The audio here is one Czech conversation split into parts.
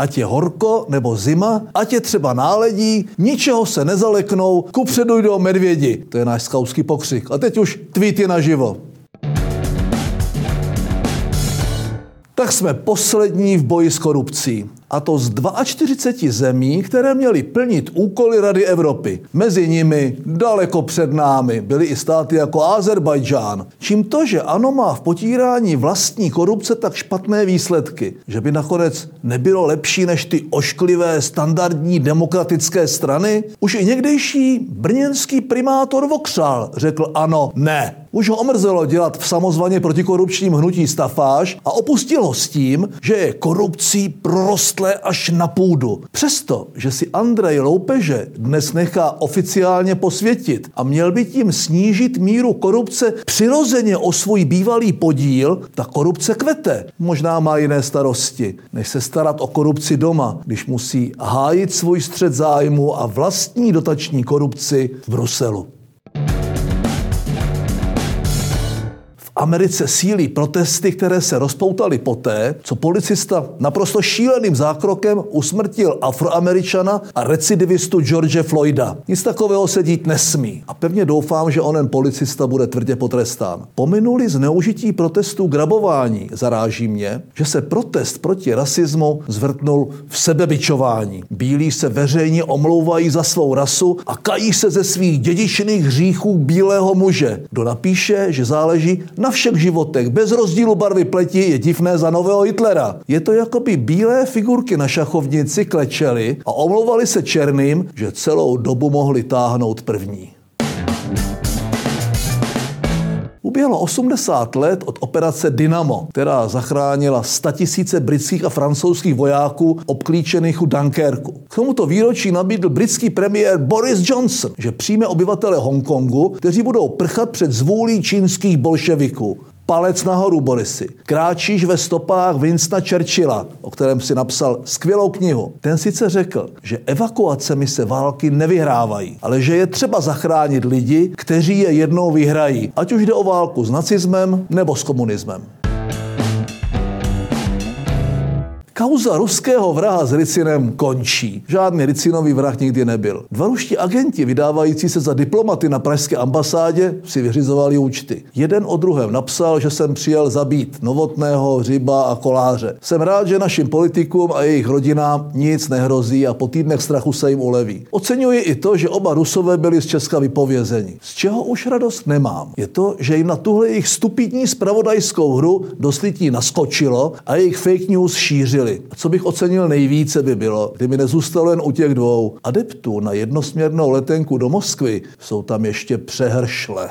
Ať je horko nebo zima, ať je třeba náledí, ničeho se nezaleknou, kupředu jdou medvědi. To je náš skautský pokřik. A teď už tweety naživo. Tak jsme poslední v boji s korupcí a to z 42 zemí, které měly plnit úkoly Rady Evropy. Mezi nimi daleko před námi byly i státy jako Azerbajdžán. Čím to, že ANO má v potírání vlastní korupce tak špatné výsledky, že by nakonec nebylo lepší než ty ošklivé standardní demokratické strany? Už i někdejší brněnský primátor Vokřál řekl ano, ne. Už ho omrzelo dělat v samozvaně protikorupčním hnutí stafáž a opustil ho s tím, že je korupcí prorostlé až na půdu. Přesto, že si Andrej Loupeže dnes nechá oficiálně posvětit a měl by tím snížit míru korupce přirozeně o svůj bývalý podíl, ta korupce kvete. Možná má jiné starosti, než se starat o korupci doma, když musí hájit svůj střed zájmu a vlastní dotační korupci v Bruselu. Americe sílí protesty, které se rozpoutaly poté, co policista naprosto šíleným zákrokem usmrtil afroameričana a recidivistu George Floyda. Nic takového se dít nesmí. A pevně doufám, že onen policista bude tvrdě potrestán. Pominuli zneužití protestů grabování. Zaráží mě, že se protest proti rasismu zvrtnul v sebebičování. Bílí se veřejně omlouvají za svou rasu a kají se ze svých dědičných hříchů bílého muže. Kdo napíše, že záleží na všech životech, bez rozdílu barvy pleti, je divné za nového Hitlera. Je to jako by bílé figurky na šachovnici klečely a omlouvali se černým, že celou dobu mohli táhnout první. Uběhlo 80 let od operace Dynamo, která zachránila tisíce britských a francouzských vojáků obklíčených u Dunkerku. K tomuto výročí nabídl britský premiér Boris Johnson, že přijme obyvatele Hongkongu, kteří budou prchat před zvůlí čínských bolševiků. Palec nahoru, Borisy. Kráčíš ve stopách Winstona Churchilla, o kterém si napsal skvělou knihu. Ten sice řekl, že evakuacemi se války nevyhrávají, ale že je třeba zachránit lidi, kteří je jednou vyhrají, ať už jde o válku s nacismem nebo s komunismem. Kauza ruského vraha s Ricinem končí. Žádný Ricinový vrah nikdy nebyl. Dva ruští agenti, vydávající se za diplomaty na pražské ambasádě, si vyřizovali účty. Jeden o druhém napsal, že jsem přijel zabít Novotného, Hřiba a Koláře. Jsem rád, že našim politikům a jejich rodinám nic nehrozí a po týdnech strachu se jim uleví. Oceňuji i to, že oba Rusové byli z Česka vypovězeni. Z čeho už radost nemám, je to, že jim na tuhle jejich stupidní spravodajskou hru doslití naskočilo a jejich fake news šířili byli. Co bych ocenil nejvíce by bylo, kdyby nezůstalo jen u těch dvou adeptů na jednosměrnou letenku do Moskvy, jsou tam ještě přehršle.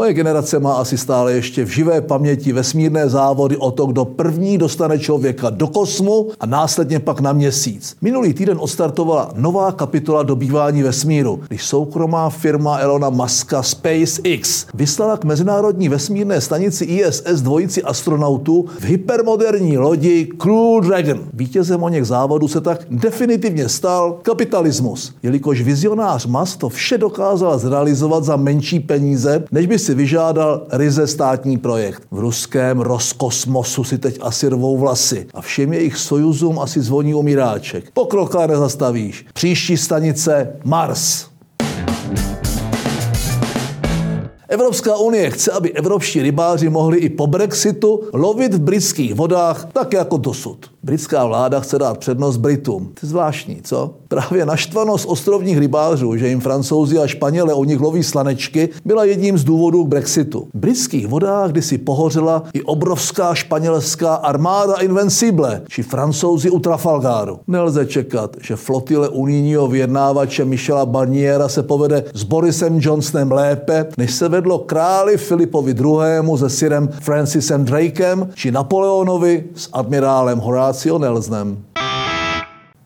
Moje generace má asi stále ještě v živé paměti vesmírné závody o to, kdo první dostane člověka do kosmu a následně pak na měsíc. Minulý týden odstartovala nová kapitola dobývání vesmíru, když soukromá firma Elona Muska SpaceX vyslala k mezinárodní vesmírné stanici ISS dvojici astronautů v hypermoderní lodi Crew Dragon. Vítězem o něch závodů se tak definitivně stal kapitalismus, jelikož vizionář Musk to vše dokázal zrealizovat za menší peníze, než by si vyžádal ryze státní projekt. V ruském Roskosmosu si teď asi rvou vlasy a všem jejich sojuzům asi zvoní umíráček. Pokroka nezastavíš. Příští stanice Mars. Evropská unie chce, aby evropští rybáři mohli i po Brexitu lovit v britských vodách tak jako dosud. Britská vláda chce dát přednost Britům. To je zvláštní, co? Právě naštvanost ostrovních rybářů, že jim francouzi a Španělé u nich loví slanečky, byla jedním z důvodů k Brexitu. V britských vodách kdysi pohořela i obrovská španělská armáda Invencible, či francouzi u Trafalgaru. Nelze čekat, že flotile unijního vyjednávače Michela Barniera se povede s Borisem Johnsonem lépe, než se vedlo králi Filipovi II. se syrem Francisem Drakem, či Napoleonovi s admirálem Horácio Nelznem.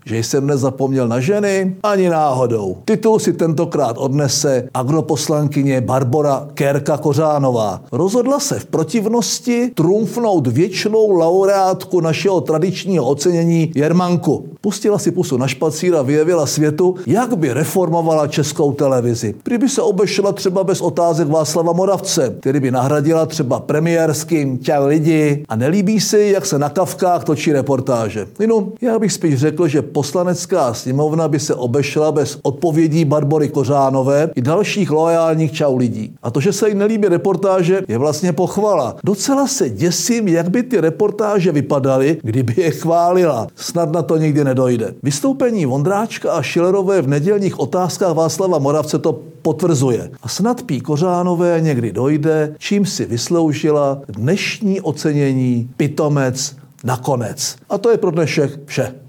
Že jsem nezapomněl na ženy? Ani náhodou. Titul si tentokrát odnese agroposlankyně Barbora Kérka Kořánová. Rozhodla se v protivnosti trumfnout věčnou laureátku našeho tradičního ocenění Jermanku. Pustila si pusu na špacír a vyjevila světu, jak by reformovala českou televizi. Kdyby se obešla třeba bez otázek Václava Moravce, který by nahradila třeba premiérským Čau lidi a nelíbí se jak se na kavkách točí reportáže. No, já bych spíš řekl, že poslanecká sněmovna by se obešla bez odpovědí Barbory Kořánové i dalších loajálních čau lidí. A to, že se jí nelíbí reportáže, je vlastně pochvala. Docela se děsím, jak by ty reportáže vypadaly, kdyby je chválila. Snad na to nikdy nedojde. Vystoupení Vondráčka a Šilerové v nedělních otázkách Václava Moravce to potvrzuje. A snad Pí Kořánové někdy dojde, čím si vysloužila dnešní ocenění pitomec nakonec. A to je pro dnešek vše.